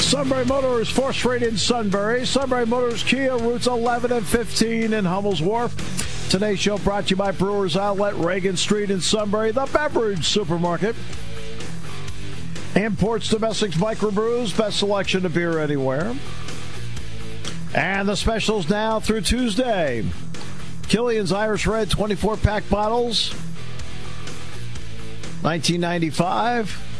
Sunbury Motors, 4th Street in Sunbury. Sunbury Motors, Kia, routes 11 and 15 in Hummel's Wharf. Today's show brought to you by Brewers Outlet, Reagan Street in Sunbury, the beverage supermarket. Imports, domestics, microbrews, best selection of beer anywhere. And the specials now through Tuesday. Killian's Irish Red 24 pack bottles, 1995.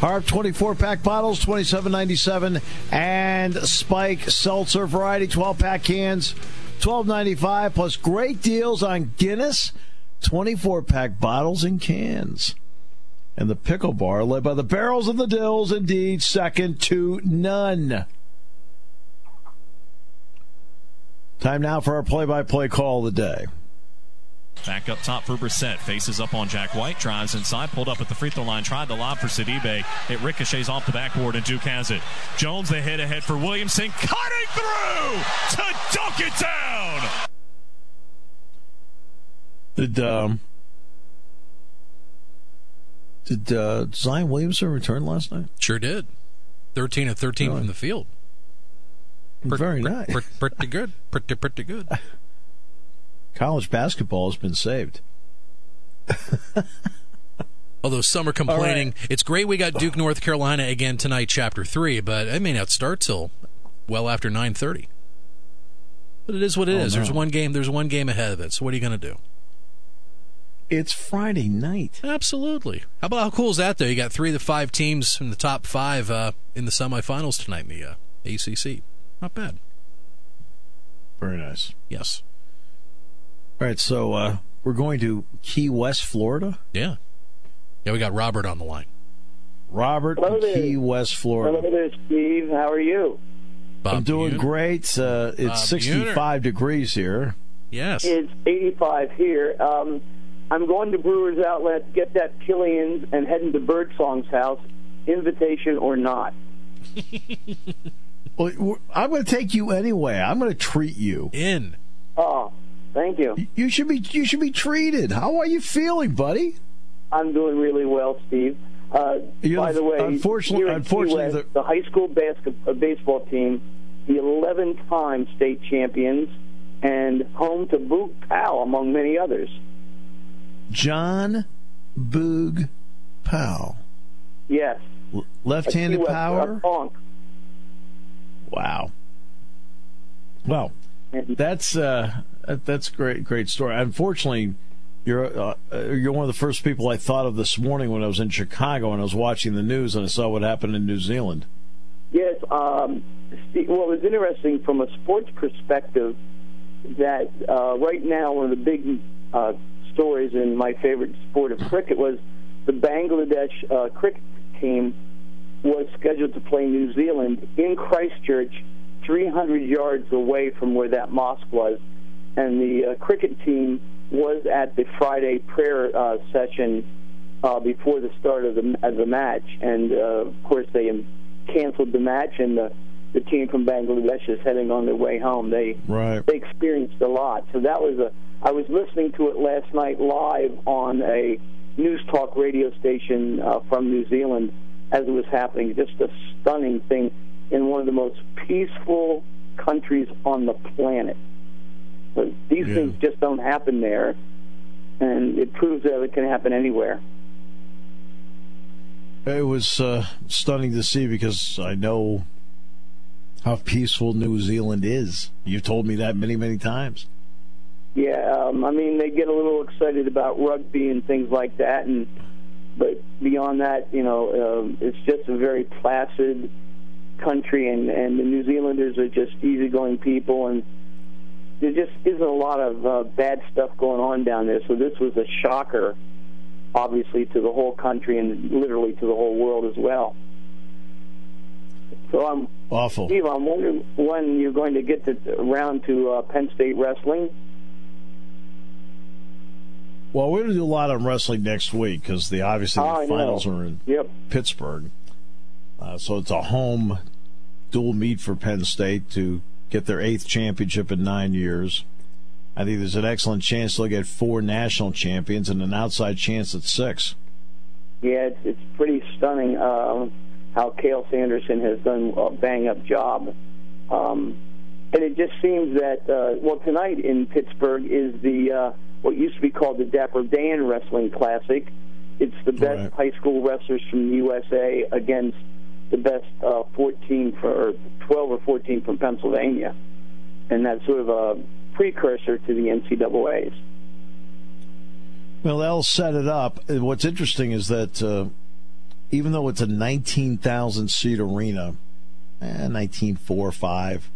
Harp 24 pack bottles, 27.97, and Spike Seltzer variety 12 pack cans, 12.95, plus great deals on Guinness 24 pack bottles and cans. And the pickle bar, led by the barrels and the dills, indeed second to none. Time now for our play-by-play call of the day. Back up top for Brissett. Faces up on Jack White. Drives inside. Pulled up at the free throw line. Tried the lob for Sidibe. It ricochets off the backboard, and Duke has it. Jones the head ahead for Williamson. Cutting through to dunk it down. Did um, did uh, Zion Williamson return last night? Sure did. 13 of 13 Really? from the field. Very nice. Pretty, pretty good. Pretty, pretty good. College basketball has been saved. Although some are complaining, it's great we got Duke, North Carolina again tonight, Chapter 3, but it may not start till well after 9.30. But it is what it Oh, is. There's one game. There's one game ahead of it. So what are you going to do? It's Friday night. Absolutely. How about how cool is that though? You got three of the five teams in the top five uh, in the semifinals tonight in the uh, ACC. Not bad. Very nice. Yes. All right, so uh, we're going to Key West, Florida. Yeah. Yeah, we got Robert on the line. Robert, Hello there. Key West, Florida. Hello there, Steve. How are you? Bob I'm doing Buhner. great. Uh, it's Bob 65 degrees here. Yes. It's 85 here. Um, I'm going to Brewers Outlet, get that Killian's, and heading to Birdsong's house, invitation or not. Well, I'm going to take you anyway. I'm going to treat you. in. Thank you. You should be. You should be treated. How are you feeling, buddy? I'm doing really well, Steve. Uh, by the way, unfortunately- unfortunately, West, the- the high school basket, uh, baseball team, the 11-time state champions, and home to Boog Powell, among many others. John Boog Powell, Yes. L- left-handed West- power. Wow. Well, that's uh, that's great. Great story. Unfortunately, you're uh, uh, you're one of the first people I thought of this morning when I was in Chicago and I was watching the news and I saw what happened in New Zealand. Yes. Um, well, it's interesting from a sports perspective that uh, right now one of the big uh, stories in my favorite sport of cricket was the Bangladesh uh, cricket team was scheduled to play New Zealand in Christchurch, 300 yards away from where that mosque was, and the uh, cricket team was at the Friday prayer uh, session uh, before the start of the of the match, and uh, of course they um, canceled the match, and the the team from Bangladesh is heading on their way home. They Right. they experienced a lot. So that was a. I was listening to it last night live on a news talk radio station uh, from New Zealand as it was happening. Just a stunning thing in one of the most peaceful countries on the planet. But these Yeah. things just don't happen there, and it proves that it can happen anywhere. It was uh, stunning to see because I know how peaceful New Zealand is. You've told me that many, many times. Yeah, um, I mean they get a little excited about rugby and things like that, and but beyond that, you know, um, it's just a very placid country, and and the New Zealanders are just easygoing people, and there just isn't a lot of uh, bad stuff going on down there. So this was a shocker, obviously, to the whole country and literally to the whole world as well. So I'm Awful. Steve, I'm wondering when you're going to get to, around to uh, Penn State wrestling. Well, we're going to do a lot on wrestling next week because the obviously the I finals know. are in Yep. Pittsburgh. Uh, so it's a home dual meet for Penn State to get their eighth championship in nine years. I think there's an excellent chance they'll get four national champions and an outside chance at six. Yeah, it's, it's pretty stunning uh, how Cael Sanderson has done a bang up job. Um, and it just seems that, uh, well, tonight in Pittsburgh is the uh, what used to be called the Dapper Dan Wrestling Classic. It's the best Right. high school wrestlers from the USA against the best uh, 14 for or 12 or 14 from Pennsylvania, and that's sort of a precursor to the NCAA's. Well, they'll set it up. What's interesting is that uh, even though it's a 19,000 seat arena, eh, 19,400, 5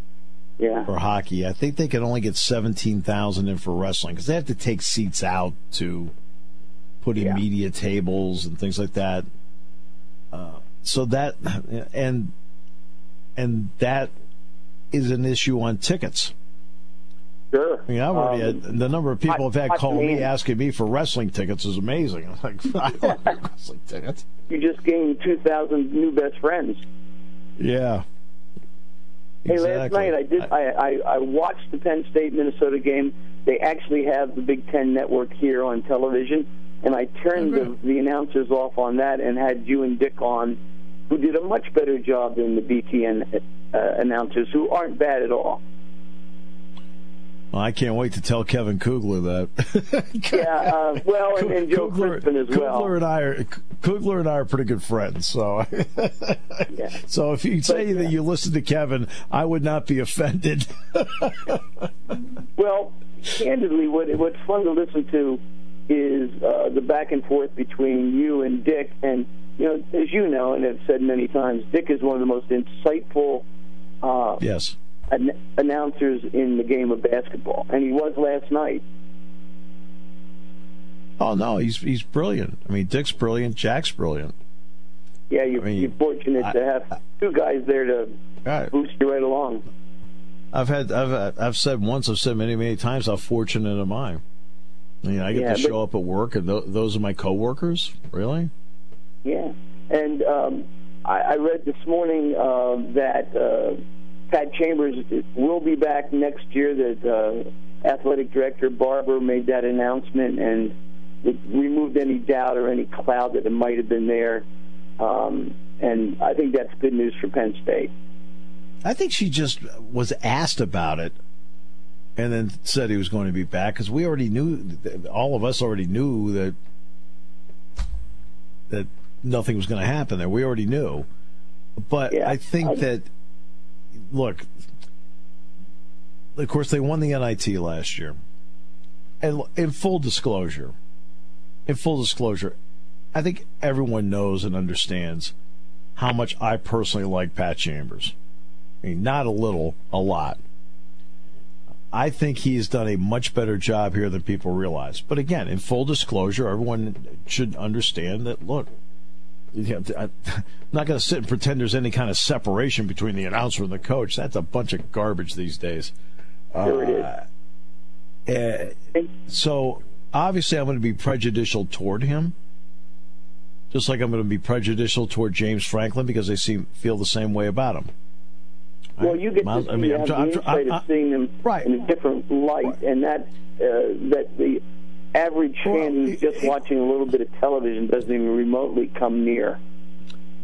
Yeah. for hockey, I think they can only get 17,000 in for wrestling because they have to take seats out to put in Yeah. media tables and things like that. Uh, so that and and that is an issue on tickets. Sure. I mean, I've already Um, had the number of people I, have had hot call me asking me for wrestling tickets is amazing. I'm like, I don't have wrestling tickets. you just gained 2,000 new best friends. Yeah. Hey, last night I did. I, I I watched the Penn State Minnesota game. They actually have the Big Ten Network here on television, and I turned Okay. the, the announcers off on that and had you and Dick on, who did a much better job than the BTN uh, announcers, who aren't bad at all. Well, I can't wait to tell Kevin Kugler that. Yeah, uh, well, and, and Joe Kugler, Crispin as well. Kugler and I are Kugler and I are pretty good friends. So, Yeah. so if you say But, that you listen to Kevin, I would not be offended. Well, candidly, what what's fun to listen to is uh, the back and forth between you and Dick. And you know, as you know, and have said many times, Dick is one of the most insightful uh, yes. an- announcers in the game of basketball, and he was last night. Oh no, he's he's brilliant. I mean, Dick's brilliant. Jack's brilliant. Yeah, you're, I mean, you're fortunate I- to have two guys there to Right. boost you right along. I've had I've I've said once I've said many many times how fortunate am I. I mean, I get Yeah, to but- show up at work and th- those are my coworkers. Really? Yeah, and um, I, I read this morning uh, that uh, Pat Chambers will be back next year. That uh, athletic director Barbour made that announcement, and it removed any doubt or any cloud that it might have been there. Um, and I think that's good news for Penn State. I think she just was asked about it and then said he was going to be back because we already knew, all of us already knew that that nothing was going to happen there. We already knew, but Yeah, I think I- that look, of course, they won the NIT last year, and in full disclosure, in full disclosure, I think everyone knows and understands how much I personally like Pat Chambers. I mean, not a little, a lot. I think he's done a much better job here than people realize. But again, in full disclosure, everyone should understand that. Look, you know, I'm not going to sit and pretend there's any kind of separation between the announcer and the coach. That's a bunch of garbage these days. Sure it is. Uh, so obviously, I'm going to be prejudicial toward him, just like I'm going to be prejudicial toward James Franklin because they seem feel the same way about him. Well, you get to I see, mean, I'm have tr- I'm I'm- seeing them Right. in a different light, and that uh, that the average Well, fan who's just it- watching a little bit of television doesn't even remotely come near.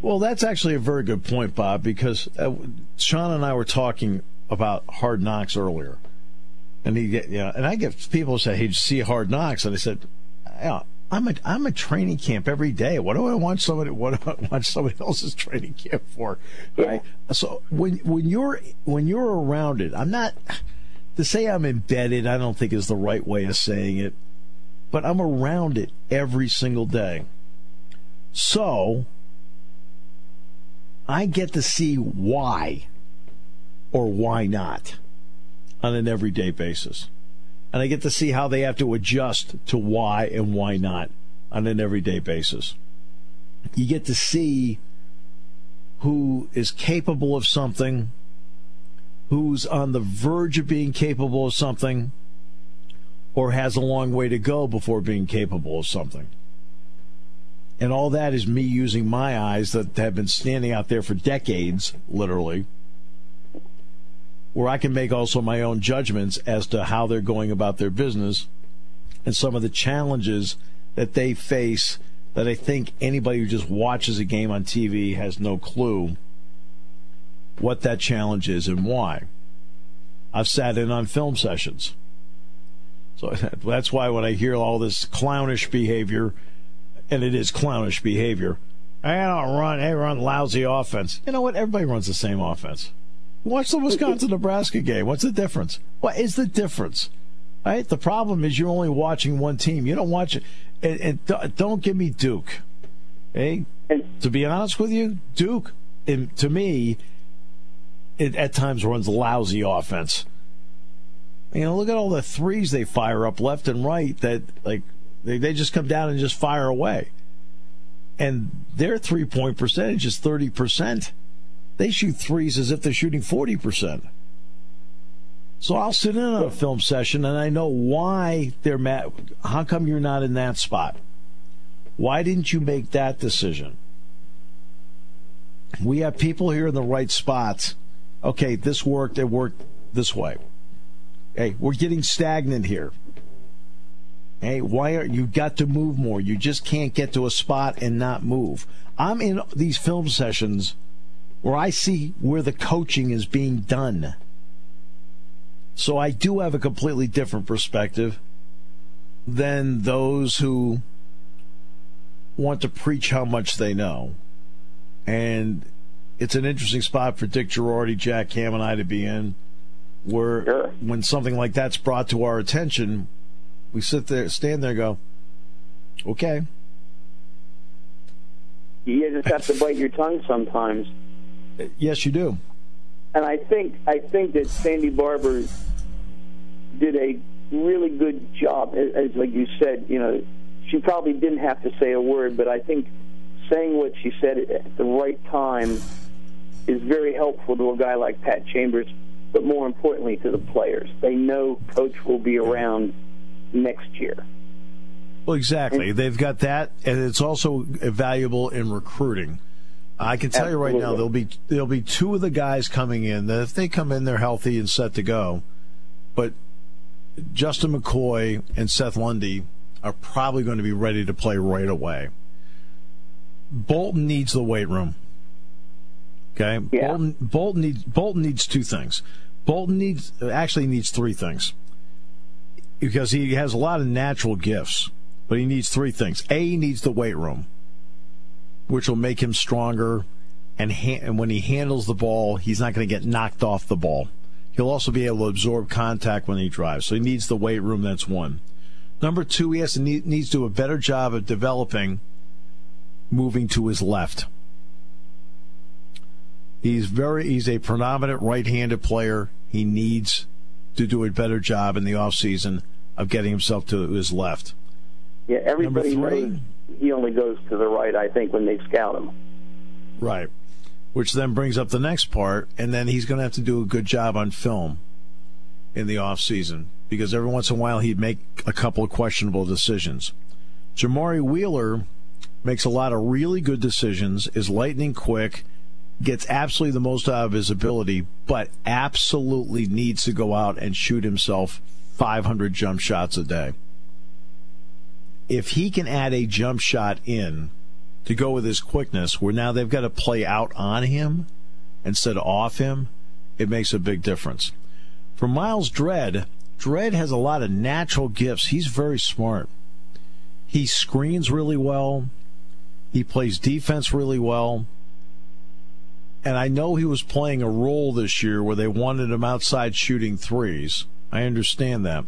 Well, that's actually a very good point, Bob, because uh, Sean and I were talking about Hard Knocks earlier, and he, yeah, and I get people who say, "Hey, did you see Hard Knocks?" And I said, yeah, "I'm a I'm a training camp every day. What do I want somebody what do I want somebody else's training camp for?" Right. So when when you're when you're around it, I'm not to say I'm embedded. I don't think is the right way of saying it, but I'm around it every single day. So I get to see why or why not on an everyday basis. And I get to see how they have to adjust to why and why not on an everyday basis. You get to see who is capable of something, who's on the verge of being capable of something, or has a long way to go before being capable of something. And all that is me using my eyes that have been standing out there for decades, literally, where I can make also my own judgments as to how they're going about their business and some of the challenges that they face that I think anybody who just watches a game on TV has no clue what that challenge is and why. I've sat in on film sessions. So that's why when I hear all this clownish behavior, and it is clownish behavior, I don't run, they run lousy offense. You know what? Everybody runs the same offense. Watch the Wisconsin Nebraska game. What's the difference? What is the difference? Right? The problem is you're only watching one team. You don't watch it. And, and don't give me Duke. Hey, to be honest with you, Duke, in, to me, it at times runs lousy offense. You know, look at all the threes they fire up left and right that like they, they just come down and just fire away. And their three point percentage is thirty percent. They shoot threes as if they're shooting forty percent. So I'll sit in on a film session and I know why they're mad. How come you're not in that spot? Why didn't you make that decision? We have people here in the right spots. Okay, this worked. It worked this way. Hey, we're getting stagnant here. Hey, why are you got to move more? You just can't get to a spot and not move. I'm in these film sessions where I see where the coaching is being done. So I do have a completely different perspective than those who want to preach how much they know. And it's an interesting spot for Dick Jerardi, Jack Cam, and I to be in, where sure. when something like that's brought to our attention, we sit there, stand there, go, okay. You just have to bite your tongue sometimes. Yes, you do. And I think I think that Sandy Barbour did a really good job, as like you said. You know, she probably didn't have to say a word, but I think saying what she said at the right time is very helpful to a guy like Pat Chambers, but more importantly to the players. They know coach will be around next year. Well, exactly. And, They've got that, and it's also valuable in recruiting. I can tell absolutely. you right now, there'll be there'll be two of the guys coming in that if they come in, they're healthy and set to go. But Justin McCoy and Seth Lundy are probably going to be ready to play right away. Bolton needs the weight room. Okay, yeah. Bolton Bolton needs Bolton needs two things. Bolton needs actually needs three things because he has a lot of natural gifts, but he needs three things. A he needs the weight room, which will make him stronger, and, ha- and when he handles the ball, he's not going to get knocked off the ball. He'll also be able to absorb contact when he drives. So he needs the weight room. That's one. Number two, he has to need, needs to do a better job of developing moving to his left. He's very he's a predominant right-handed player. He needs to do a better job in the offseason of getting himself to his left. Yeah, everybody knows he only goes to the right, I think, when they scout him. Right which then brings up the next part, and then he's going to have to do a good job on film in the off season because every once in a while he'd make a couple of questionable decisions. Jamari Wheeler makes a lot of really good decisions, is lightning quick, gets absolutely the most out of his ability, but absolutely needs to go out and shoot himself 500 jump shots a day. If he can add a jump shot in to go with his quickness, where now they've got to play out on him instead of off him, it makes a big difference. For Myles Dread, Dread has a lot of natural gifts. He's very smart. He screens really well. He plays defense really well. And I know he was playing a role this year where they wanted him outside shooting threes. I understand that.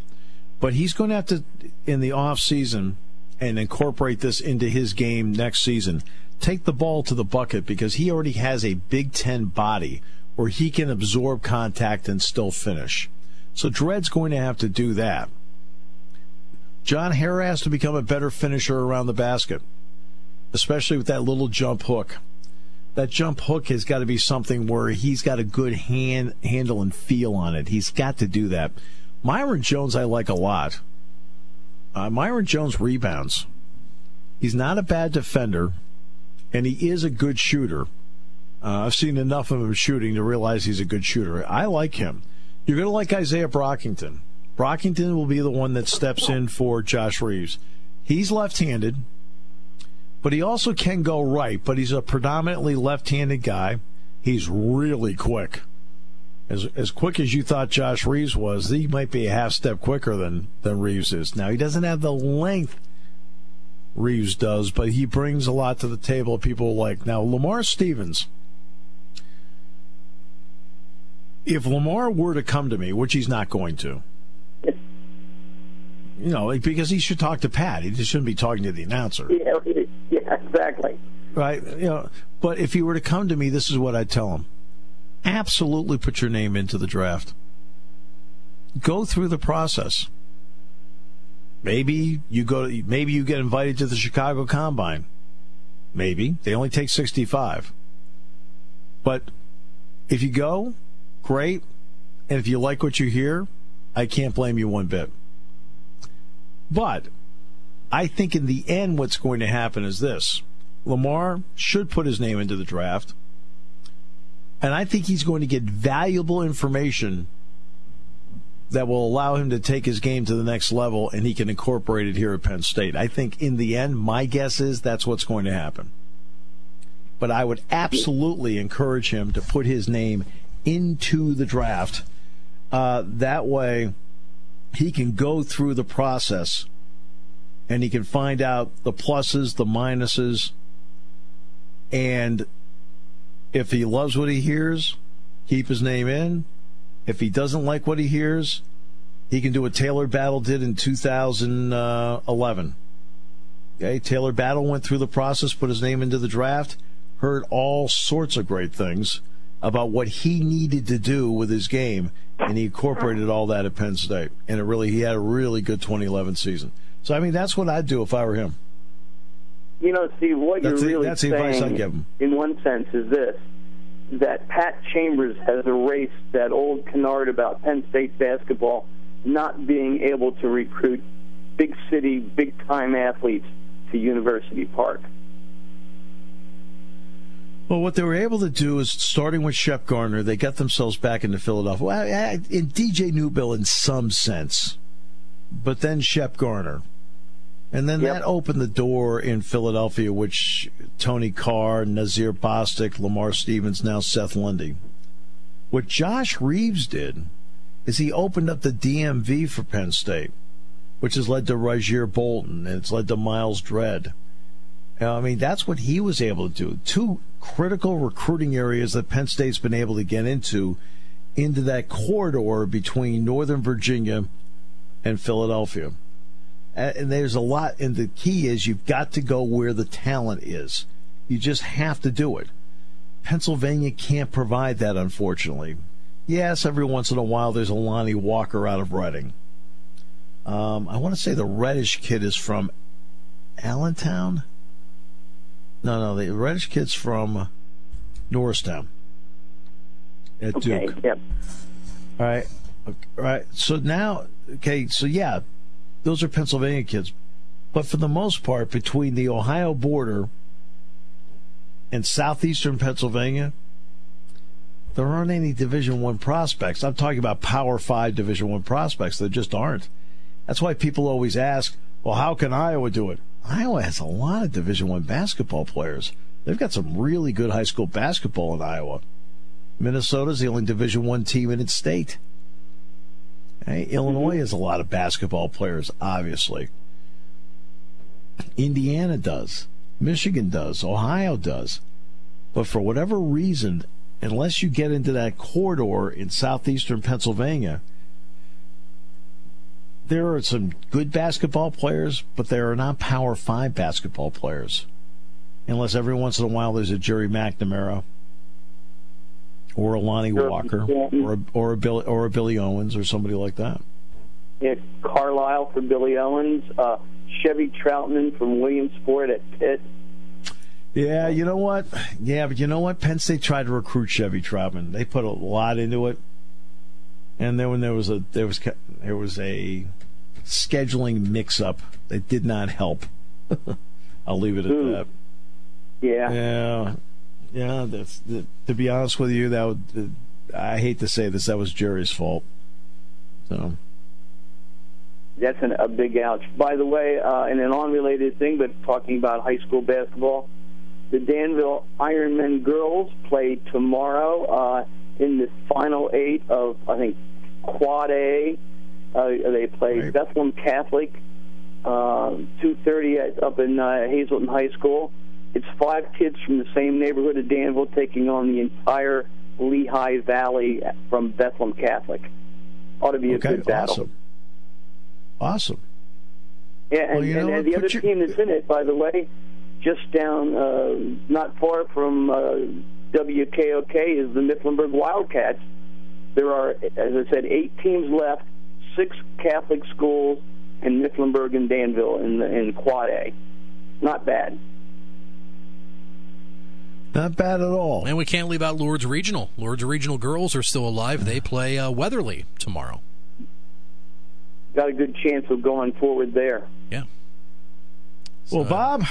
But he's going to have to, in the off season, and incorporate this into his game next season. Take the ball to the bucket because he already has a Big Ten body where he can absorb contact and still finish. So Dread's going to have to do that. John Harrar has to become a better finisher around the basket, especially with that little jump hook. that jump hook has got to be something where he's got a good hand handle and feel on it. He's got to do that. Myreon Jones, I like a lot. Uh, Myreon Jones rebounds. He's not a bad defender, and he is a good shooter. Uh, I've seen enough of him shooting to realize he's a good shooter. I like him. You're going to like Izaiah Brockington. Brockington will be the one that steps in for Josh Reaves. He's left handed, but he also can go right, but he's a predominantly left handed guy. He's really quick. As, as quick as you thought Josh Reaves was, he might be a half step quicker than, than Reaves is. Now, he doesn't have the length Reaves does, but he brings a lot to the table people like. Now, Lamar Stevens if Lamar were to come to me, which he's not going to, you know, because he should talk to Pat. He just shouldn't be talking to the announcer. Yeah, yeah, exactly. Right. You know, but if he were to come to me, this is what I'd tell him: absolutely put your name into the draft. Go through the process. Maybe you go. To, maybe you get invited to the Chicago Combine. Maybe they only take sixty-five. But if you go, great. And if you like what you hear, I can't blame you one bit. But I think in the end, what's going to happen is this Lamar should put his name into the draft. And I think he's going to get valuable information that will allow him to take his game to the next level and he can incorporate it here at Penn State. I think in the end, my guess is that's what's going to happen. But I would absolutely encourage him to put his name into the draft. Uh, that way, he can go through the process and he can find out the pluses, the minuses, and if he loves what he hears, keep his name in. If he doesn't like what he hears, he can do what Talor Battle did in 2011. Okay, Talor Battle went through the process, put his name into the draft, heard all sorts of great things about what he needed to do with his game, and he incorporated all that at Penn State. And it really, he had a really good 2011 season. So, I mean, that's what I'd do if I were him. You know, Steve, what that's you're the, really that's the saying, advice I'd give him. in one sense, is this that Pat Chambers has erased that old canard about Penn State basketball not being able to recruit big city, big time athletes to University Park. Well, what they were able to do is, starting with Shep Garner, they got themselves back into Philadelphia. Well, in DJ Newbill, in some sense, but then Shep Garner, and then yep. that opened the door in Philadelphia, which Tony Carr, Nazeer Bostick, Lamar Stevens, now Seth Lundy. What Josh Reaves did is he opened up the DMV for Penn State, which has led to Rasir Bolton and it's led to Myles Dread. I mean, that's what he was able to do. Two critical recruiting areas that Penn State's been able to get into, into that corridor between Northern Virginia and Philadelphia. And there's a lot, and the key is you've got to go where the talent is. You just have to do it. Pennsylvania can't provide that, unfortunately. Yes, every once in a while there's a Lonnie Walker out of Reading. Um, I want to say the Reddish kid is from Allentown. No, no, the Reddish kid's from Norristown at okay, Duke. Yep. All right. All right. So now, okay, so yeah, those are Pennsylvania kids. But for the most part, between the Ohio border and southeastern Pennsylvania, there aren't any Division One prospects. I'm talking about Power Five Division One prospects. There just aren't. That's why people always ask, "Well, how can Iowa do it?" Iowa has a lot of Division One basketball players. They've got some really good high school basketball in Iowa. Minnesota's the only Division One team in its state. Hey, Illinois mm-hmm. has a lot of basketball players, obviously. Indiana does. Michigan does. Ohio does. But for whatever reason, unless you get into that corridor in southeastern Pennsylvania, there are some good basketball players, but there are not Power Five basketball players. Unless every once in a while there's a Gerry McNamara or a Lonnie Walker or a, or a Billy or a Billy Owens or somebody like that. Yeah, Carlisle for Billy Owens, uh, Chevy Troutman from Williamsport at Pitt. Yeah, you know what? Yeah, but you know what? Penn State tried to recruit Chevy Troutman. They put a lot into it, and then when there was a there was there was a scheduling mix-up that did not help. I'll leave it at Hmm. that. Yeah. Yeah, yeah. That's that, to be honest with you, that would, I hate to say this, that was Jerry's fault. So That's an, a big ouch. By the way, uh, in an unrelated thing, but talking about high school basketball, the Danville Ironmen girls play tomorrow uh, in the final eight of, I think, Quad A. Uh, they play Right. Bethlehem Catholic, uh, 2.30 up in uh, Hazleton High School. It's five kids from the same neighborhood of Danville taking on the entire Lehigh Valley from Bethlehem Catholic. Ought to be a okay, good battle. awesome, awesome. Yeah, and, Well, you know and, the other your- team that's in it, by the way, just down uh, not far from uh, WKOK is the Mifflinburg Wildcats. There are, as I said, eight teams left, six Catholic schools, and Mifflinburg and Danville in the, in Quad A. Not bad. Not bad at all. And we can't leave out Lourdes Regional. Lourdes Regional girls are still alive. They play uh, Weatherly tomorrow. Got a good chance of going forward there. Yeah. Well, So- Bob,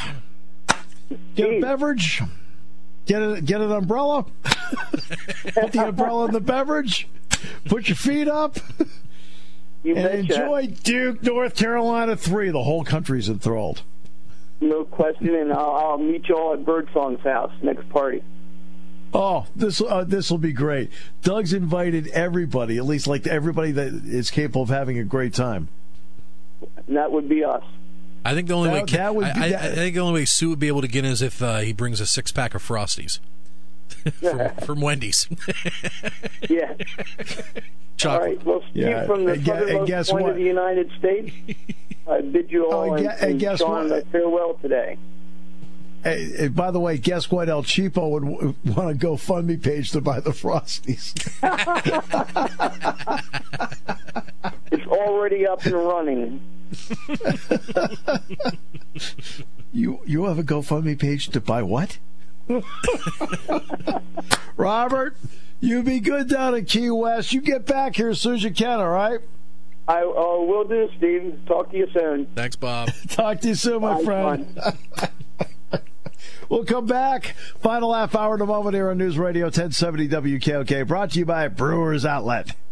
get a beverage. Get a get an umbrella. Put the umbrella in the beverage. Put your feet up You and betcha. enjoy Duke, North Carolina three. The whole country's enthralled. No question, and I'll, I'll meet you all at Birdsong's house next party. Oh, this uh, this will be great. Doug's invited everybody, at least like everybody that is capable of having a great time. And that would be us. I think the only That- way that would I, be- I- that- I think the only way Sue would be able to get in is if uh, he brings a six pack of Frosties from, from Wendy's. Yeah. All Chocolate. right. Well, Steve, Yeah, from the and and guess point what? of the United States, I bid you all Oh, and and, gue- and and guess Sean what? a farewell today. Hey, hey, by the way, guess what? El Cheapo would w- want a GoFundMe page to buy the Frosties. It's already up and running. You you have a GoFundMe page to buy what? Robert, you be good down in Key West. You get back here as soon as you can, all right? I uh, will do, Steve. Talk to you soon. Thanks, Bob. Talk to you soon, my Bye, friend. We'll come back. Final half hour in a moment here on News Radio 1070 WKOK. Brought to you by Brewers Outlet.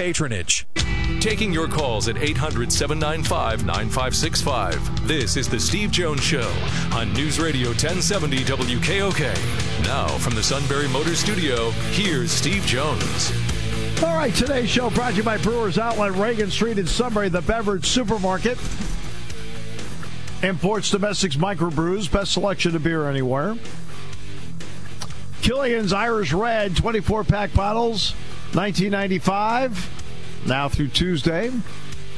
patronage. Taking your calls at 800 795 9565. This is The Steve Jones Show on News Radio 1070 WKOK. Now, from the Sunbury Motor Studio, here's Steve Jones. All right, today's show brought to you by Brewers Outlet, Reagan Street in Sunbury, the beverage supermarket. Imports domestics microbrews, best selection of beer anywhere. Killian's Irish Red, 24 pack bottles, 1995, now through Tuesday.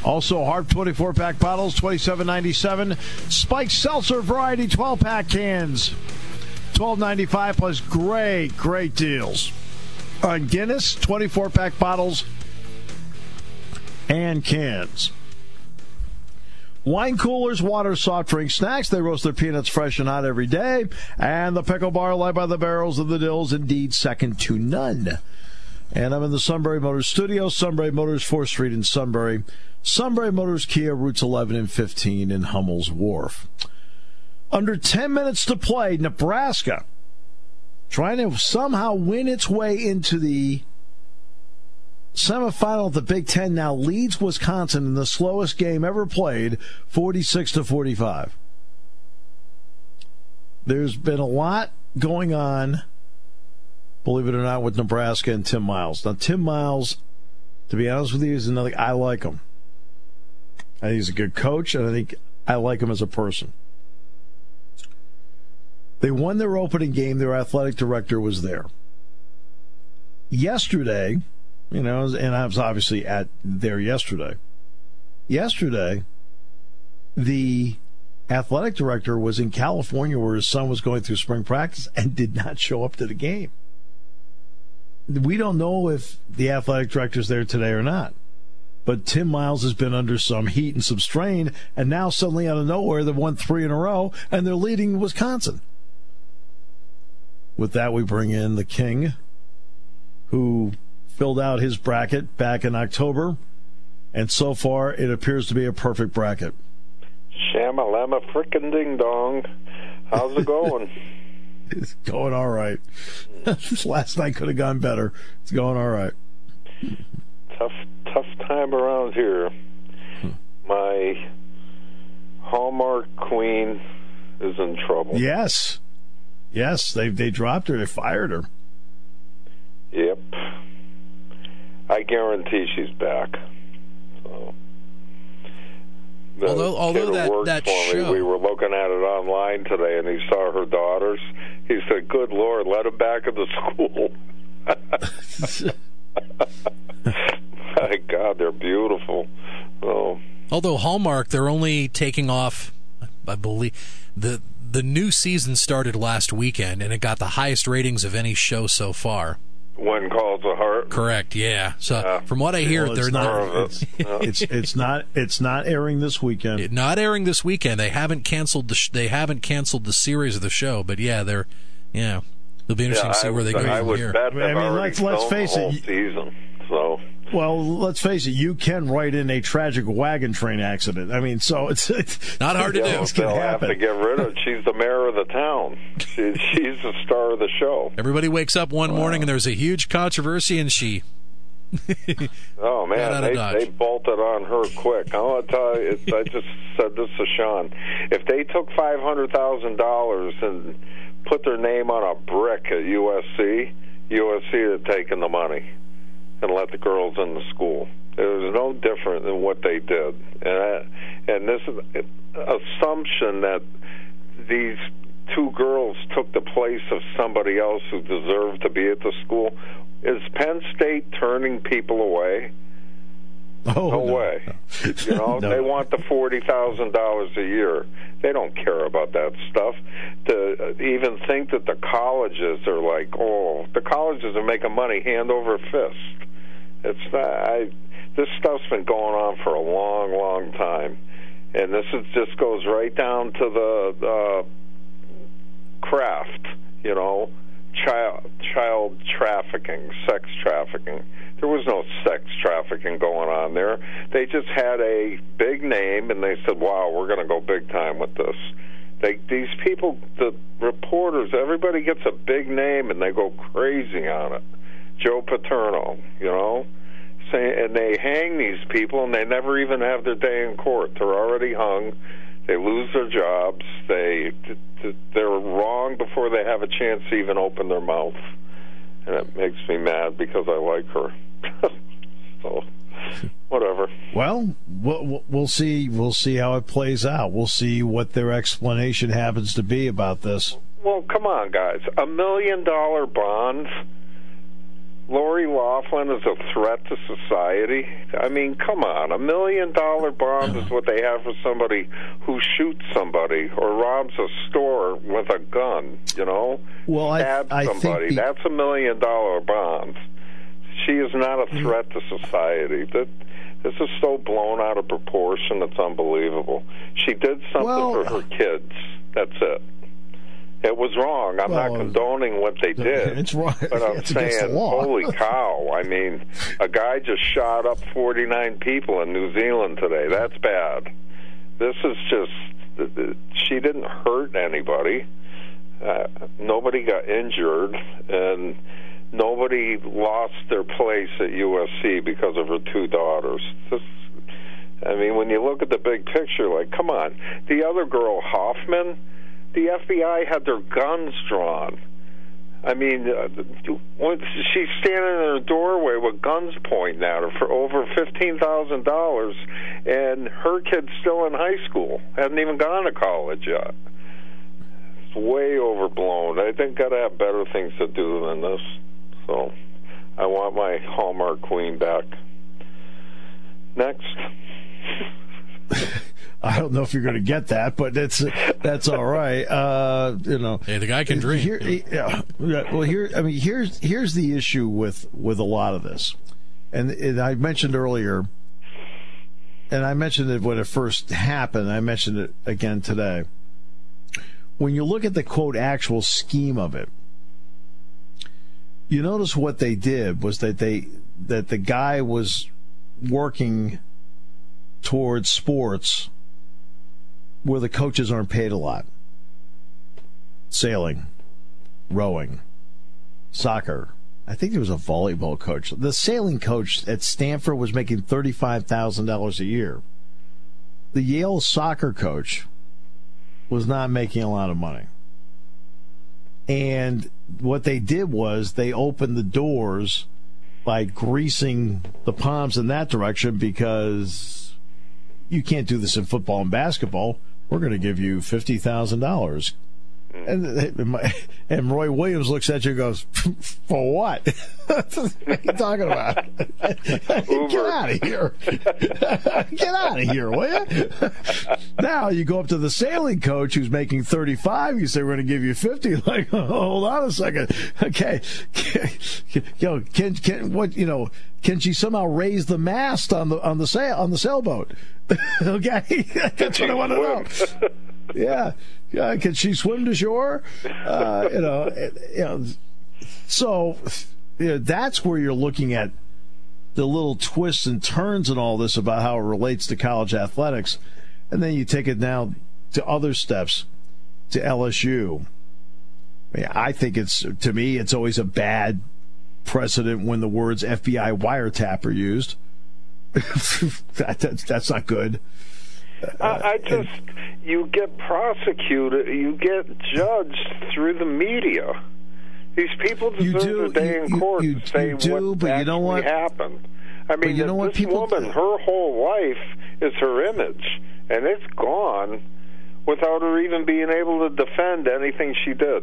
Also, Harp 24 pack bottles, 27.97. Spike Seltzer Variety 12 pack cans, twelve ninety five plus great, great deals on Guinness twenty four pack bottles and cans. Wine coolers, water, soft drink, snacks. They roast their peanuts fresh and hot every day. And the pickle bar, led by the barrels of the dills, indeed second to none. And I'm in the Sunbury Motors studio. Sunbury Motors, 4th Street in Sunbury. Sunbury Motors, Kia, routes 11 and 15 in Hummel's Wharf. Under 10 minutes to play, Nebraska trying to somehow win its way into the semifinal of the Big Ten now leads Wisconsin in the slowest game ever played, 46 to 45. There's been a lot going on, believe it or not, with Nebraska and Tim Miles. Now, Tim Miles, to be honest with you, is another. I like him. I think he's a good coach, and I think I like him as a person. They won their opening game. Their athletic director was there. Yesterday, you know, and I was obviously at there yesterday. Yesterday, the athletic director was in California where his son was going through spring practice and did not show up to the game. We don't know if the athletic director's there today or not. But Tim Miles has been under some heat and some strain, and now suddenly out of nowhere they've won three in a row and they're leading Wisconsin. With that, we bring in the King, who filled out his bracket back in October, and so far it appears to be a perfect bracket. Shamalama frickin' ding dong. How's it going? it's going all right. Last night could have gone better. It's going all right. Tough, tough time around here. My Hallmark Queen is in trouble. Yes, yes, they they dropped her. They fired her. Yep. I guarantee she's back. So. Although although that, that show, me, we were looking at it online today, and he saw her daughters. He said, "Good Lord, let them back in the school." My God, they're beautiful. So, although Hallmark, they're only taking off, I believe the the new season started last weekend, and it got the highest ratings of any show so far. When calls a heart. Correct. Yeah. So yeah. from what I hear, well, they're not. It's, it's, it's not it's not airing this weekend. It, not airing this weekend. They haven't canceled the sh- they haven't canceled the series of the show, but yeah, they're yeah. It'll be interesting yeah, to see where they go I from would here. Bet I mean, let's let's face it. Season, so. Well, let's face it. You can write in a tragic wagon train accident. I mean, so it's, it's not hard to do. They'll have to get rid of. She's the mayor of the town. She, she's the star of the show. Everybody wakes up one wow. morning and there's a huge controversy, and she. oh man, they, they bolted on her quick. I want to tell you, I just said this to Sean. If they took five hundred thousand dollars and put their name on a brick at USC, USC had taken the money and let the girls in the school. It was no different than what they did, and I, and this assumption that these two girls took the place of somebody else who deserved to be at the school. Is Penn State turning people away? Oh, no, no way. You know, no. they want the forty thousand dollars a year. They don't care about that stuff. To even think that the colleges are like, oh, the colleges are making money hand over fist. It's not. I, this stuff's been going on for a long, long time, and this is just goes right down to the uh, craft. You know, child child trafficking, sex trafficking. There was no sex trafficking going on there. They just had a big name, and they said, "Wow, we're going to go big time with this." They, these people, the reporters, everybody gets a big name, and they go crazy on it. Joe Paterno, you know, say, and they hang these people, and they never even have their day in court. They're already hung. They lose their jobs. They they're wrong before they have a chance to even open their mouth, and it makes me mad because I like her. so whatever. Well, we'll see. We'll see how it plays out. We'll see what their explanation happens to be about this. Well, come on, guys. A million dollar bonds Lori Loughlin is a threat to society. I mean, come on. A million dollar bond is what they have for somebody who shoots somebody or robs a store with a gun, you know? Well, I, Stabs I somebody. think the, That's a million dollar bond. She is not a mm-hmm. threat to society. That this is so blown out of proportion. It's unbelievable. She did something Well- for her kids. That's it. It was wrong. I'm Well, not condoning what they did. it's wrong. But I'm It's against the saying, holy cow! I mean, a guy just shot up 49 people in New Zealand today. That's bad. This is just. She didn't hurt anybody. Uh, nobody got injured, and nobody lost their place at USC because of her two daughters. This, I mean, when you look at the big picture, like, come on, the other girl, Hoffman, the FBI had their guns drawn. I mean, uh, she's standing in her doorway with guns pointing at her for over fifteen thousand dollars, and her kid's still in high school, hasn't even gone to college yet. It's way overblown. I think got to have better things to do than this. So, I want my Hallmark Queen back. Next. I don't know if you're going to get that, but that's that's all right. Uh, you know, Hey, the guy can dream. Here, yeah, yeah, well, here, I mean, here's here's the issue with with a lot of this, and, and I mentioned earlier, and I mentioned it when it first happened. I mentioned it again today. When you look at the quote actual scheme of it, you notice what they did was that they that the guy was working towards sports where the coaches aren't paid a lot sailing, rowing, soccer. I think there was a volleyball coach. The sailing coach at Stanford was making $35,000 a year. The Yale soccer coach was not making a lot of money. And what they did was they opened the doors by greasing the palms in that direction because you can't do this in football and basketball. We're going to give you fifty thousand dollars. And and Roy Williams looks at you and goes, "For what? what are you talking about? Get out of here! Get out of here, will you?" now you go up to the sailing coach who's making thirty five. You say, "We're going to give you 50 Like, hold on a second. Okay, yo, can can what you know? Can she somehow raise the mast on the on the sail on the sailboat? okay, that's what I want to know. yeah, yeah. Can she swim to shore? Uh, you know, you know. So, you know, that's where you're looking at the little twists and turns and all this about how it relates to college athletics, and then you take it now to other steps to LSU. I, mean, I think it's to me, it's always a bad precedent when the words FBI wiretap are used. that, that's, that's not good. I, I just you get prosecuted, you get judged through the media. These people You deserve do, a day you- in you- court you- to say you do, what but you know what? happened. I mean, you know what this people woman, do- her whole life is her image, and it's gone without her even being able to defend anything she did.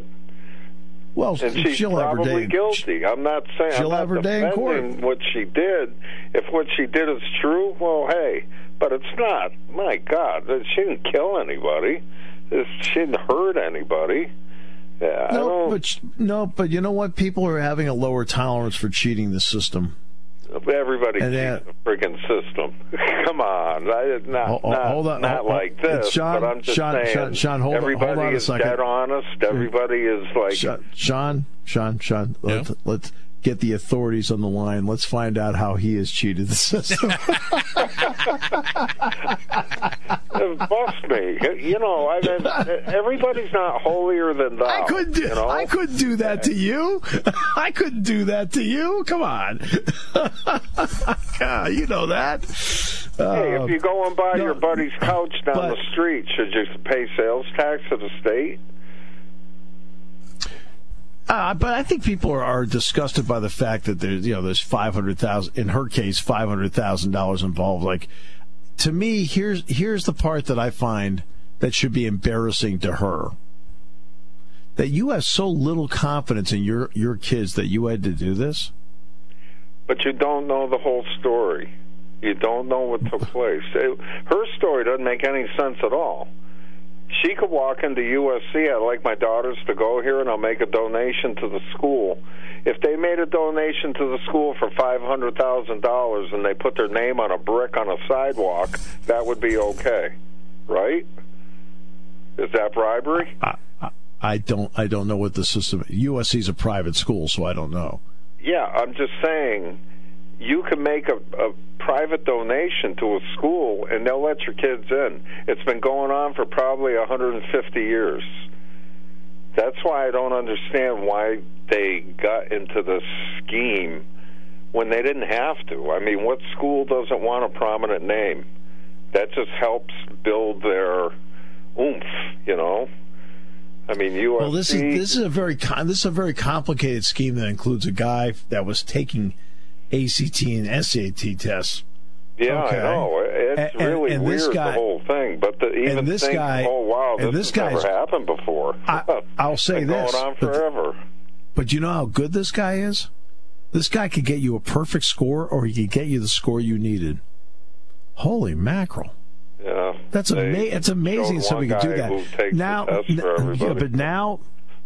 Well, And she's she'll have her probably day. guilty. I'm not saying she'll I'm not her day in court. defending what she did. If what she did is true, well, hey, but it's not. My God, she didn't kill anybody. She didn't hurt anybody. Yeah, No, but no, but you know what? People are having a lower tolerance for cheating the system. Everybody and cheats that- the freaking system. Come on, I, not Ho- ho- not, hold on, not hold- like this. Sean- but I'm just Sean- saying, Sean- Sean, hold on- hold everybody on a is second. dead honest. Everybody is like Sean, Sean, Sean, Sean let's, Yeah? let's get the authorities on the line. Let's find out how he has cheated the system. bust me. You know, I mean, everybody's not holier than thou. I couldn't do. You know? I couldn't do that to you. I couldn't do that to you. Come on. God, you know that. Hey, Uh, if you go and buy no, your buddy's couch down but- the street, should you pay sales tax to the state? Uh, but I think people are, are disgusted by the fact that there's you know there's five hundred thousand in her case five hundred thousand dollars involved. Like to me, here's here's the part that I find that should be embarrassing to her. That you have so little confidence in your your kids that you had to do this. but you don't know the whole story. You don't know what took place. It, her story doesn't make any sense at all. She could walk into USC. I'd like my daughters to go here, and I'll make a donation to the school. If they made a donation to the school for five hundred thousand dollars and they put their name on a brick on a sidewalk, that would be okay, right? Is that bribery? I, I, I don't. I don't know what the system. USC is a private school, so I don't know. Yeah, I'm just saying you can make a, a private donation to a school and they'll let your kids in. It's been going on for probably 150 years. That's why I don't understand why they got into this scheme when they didn't have to. I mean, what school doesn't want a prominent name? That just helps build their oomph, you know. I mean, USC. Well, this is this is a very this is a very complicated scheme that includes a guy that was taking ACT and SAT tests. Yeah, okay. I know. It's and, really and weird guy, the whole thing. But the, even this think, guy, oh wow, this, this has never happened before. I, will say this, going on forever. But, but you know how good this guy is. This guy could get you a perfect score, or he could get you the score you needed. Holy mackerel! Yeah, that's amazing. It's amazing somebody could do that. Now, yeah, but now,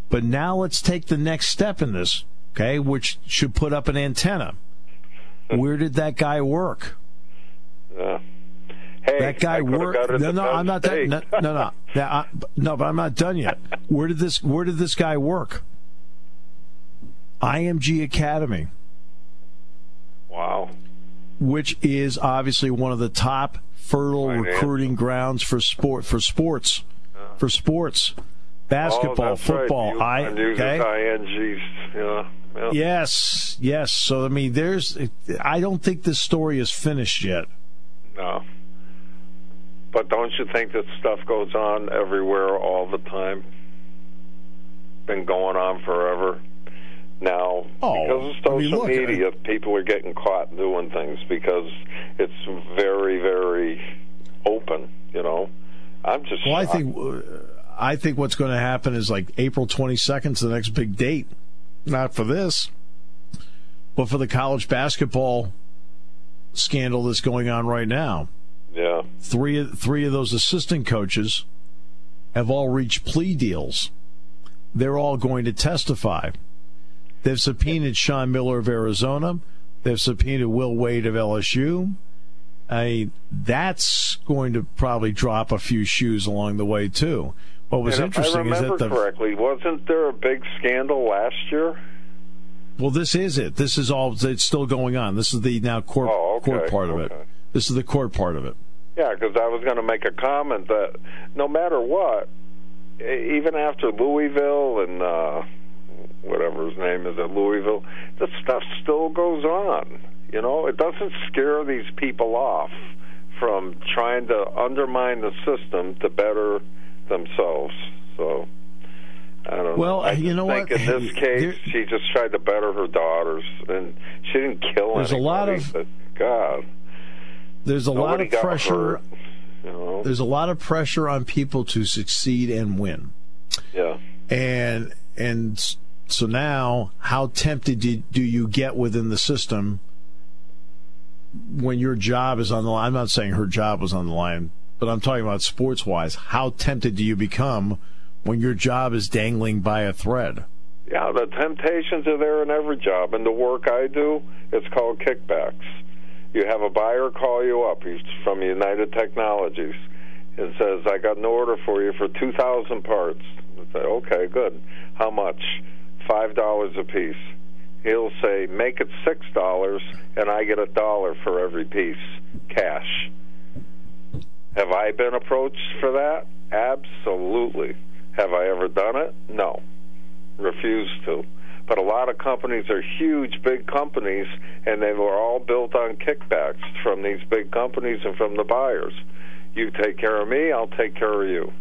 but now let's take the next step in this. Okay, which should put up an antenna. Where did that guy work? Yeah. Hey, that guy worked. No, no, I'm not done. No, no, no, no, no, but I'm not done yet. Where did this? Where did this guy work? IMG Academy. Wow. Which is obviously one of the top fertile recruiting grounds for sport for sports yeah. for sports basketball oh, football right. I okay INGs yeah yeah. Yes, yes. So I mean, there's. I don't think this story is finished yet. No. But don't you think that stuff goes on everywhere all the time? Been going on forever. Now, oh, because of social I mean, look, media, I, people are getting caught doing things because it's very, very open. You know, I'm just. Well, I think. I think what's going to happen is like April 22nd is the next big date not for this, but for the college basketball scandal that's going on right now. Yeah. Three three of those assistant coaches have all reached plea deals. They're all going to testify. They've subpoenaed Sean Miller of Arizona. They've subpoenaed Will Wade of LSU. I mean, that's going to probably drop a few shoes along the way too. What was and interesting is that the correctly wasn't there a big scandal last year? Well, this is it. This is all. It's still going on. This is the now court oh, okay, court part okay. of it. This is the court part of it. Yeah, because I was going to make a comment that no matter what, even after Louisville and uh, whatever his name is at Louisville, the stuff still goes on. You know, it doesn't scare these people off from trying to undermine the system to better themselves. So I don't well, know. I uh, you know think what? in this case, there, she just tried to better her daughters, and she didn't kill there's anybody. a lot of but God. There's a lot of pressure. Hurt, you know? There's a lot of pressure on people to succeed and win. Yeah. And and so now, how tempted do, do you get within the system when your job is on the line? I'm not saying her job was on the line but I'm talking about sports wise. How tempted do you become when your job is dangling by a thread? Yeah, the temptations are there in every job. And the work I do, it's called kickbacks. You have a buyer call you up. He's from United Technologies and says, I got an order for you for 2,000 parts. I say, okay, good. How much? $5 a piece. He'll say, make it $6 and I get a dollar for every piece, cash. Have I been approached for that? Absolutely. Have I ever done it? No. Refuse to. But a lot of companies are huge, big companies, and they were all built on kickbacks from these big companies and from the buyers. You take care of me, I'll take care of you.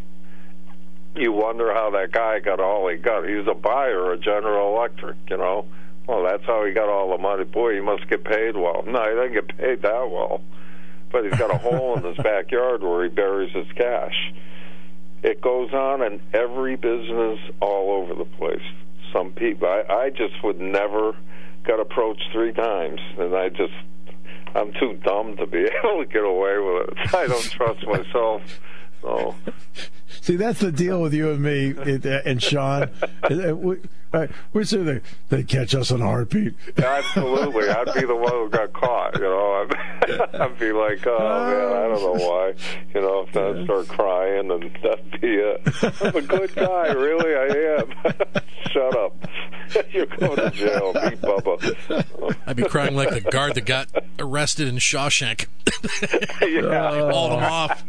You wonder how that guy got all he got. He's a buyer of General Electric, you know. Well, that's how he got all the money. Boy, he must get paid well. No, he didn't get paid that well but he's got a hole in his backyard where he buries his cash. It goes on in every business all over the place. Some people, I, I just would never got approached three times, and I just I'm too dumb to be able to get away with it. I don't trust myself. So See, that's the deal with you and me uh, and Sean. We, we're sitting there. They catch us in a heartbeat. absolutely, I'd be the one who got caught. You know, I'd, I'd be like, oh man, I don't know why. You know, if I'd start crying, and that'd be it. I'm a good guy, really, I am. Shut up. You're going to jail, be Bubba. I'd be crying like the guard that got arrested in Shawshank. yeah. Hauled him off.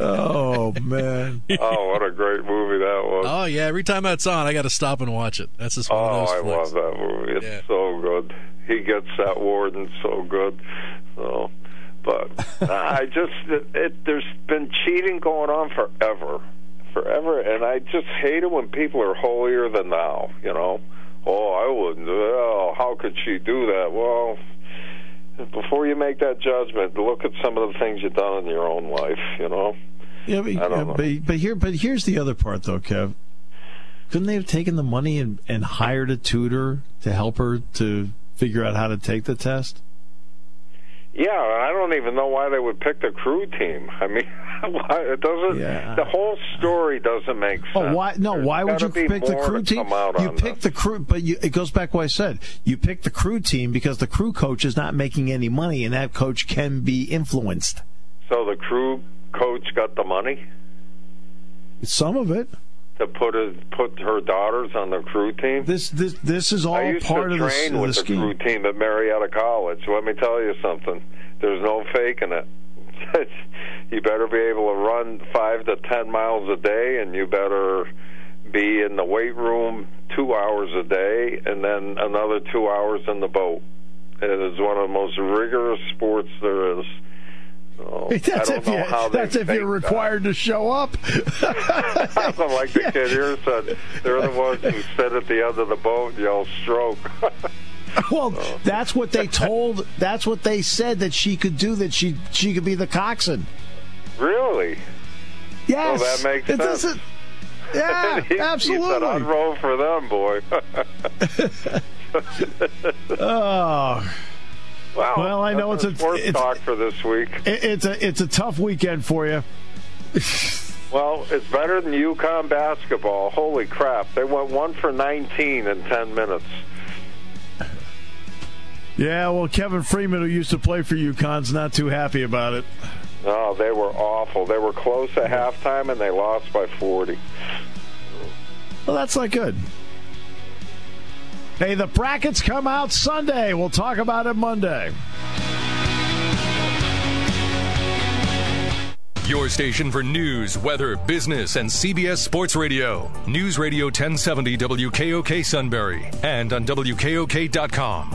Oh man. Oh, what a great movie that was. Oh yeah, every time that's on, I got to stop and watch it. That's just one Oh, of I flicks. love that movie. It's Yeah. so good. He gets that warden so good. So, but I just it, it, there's been cheating going on forever, forever, and I just hate it when people are holier than thou. You know, oh, I wouldn't. Oh, how could she do that? Well. Before you make that judgment, look at some of the things you've done in your own life. You know, Yeah, but, know. but but here but here's the other part though, Kev. Couldn't they have taken the money and, and hired a tutor to help her to figure out how to take the test? Yeah, I don't even know why they would pick the crew team. I mean, it doesn't. Yeah. The whole story doesn't make sense. Oh, why? No, There's why would you pick the crew team? You pick the crew, but you, it goes back to what I said. You pick the crew team because the crew coach is not making any money, and that coach can be influenced. So the crew coach got the money Some of it. to put his, put her daughters on the crew team. This this this is all I used part to of the, train with the the crew team at Marietta College. Let me tell you something. There's no faking it. you better be able to run five to ten miles a day, and you better be in the weight room two hours a day, and then another two hours in the boat. It is one of the most rigorous sports there is. I That's don't if you, that's if you're that. Uh, required to show up. like the kid here said, they're the ones who sit at the end of the boat and yell stroke. Well, that's what they told. That's what they said that she could do. That she she could be the coxswain. really? Yes, Well, that makes it sense. doesn't. Yeah, he, He said, absolutely. I'd roll for them, boy. Oh, wow. Well, I know it's a- sports it's- talk for this week. it, it's a it's a tough weekend for you. Well, it's better than UConn basketball. Holy crap! They went one for 19 in 10 minutes. Yeah, well, Kevin Freeman, who used to play for UConn's not too happy about it. No, they were awful. They were close at halftime and they lost by 40. Well, that's not good. Hey, the brackets come out Sunday. We'll talk about it Monday. Your station for news, weather, business, and CBS Sports Radio. News Radio 1070 WKOK Sunbury and on WKOK.com.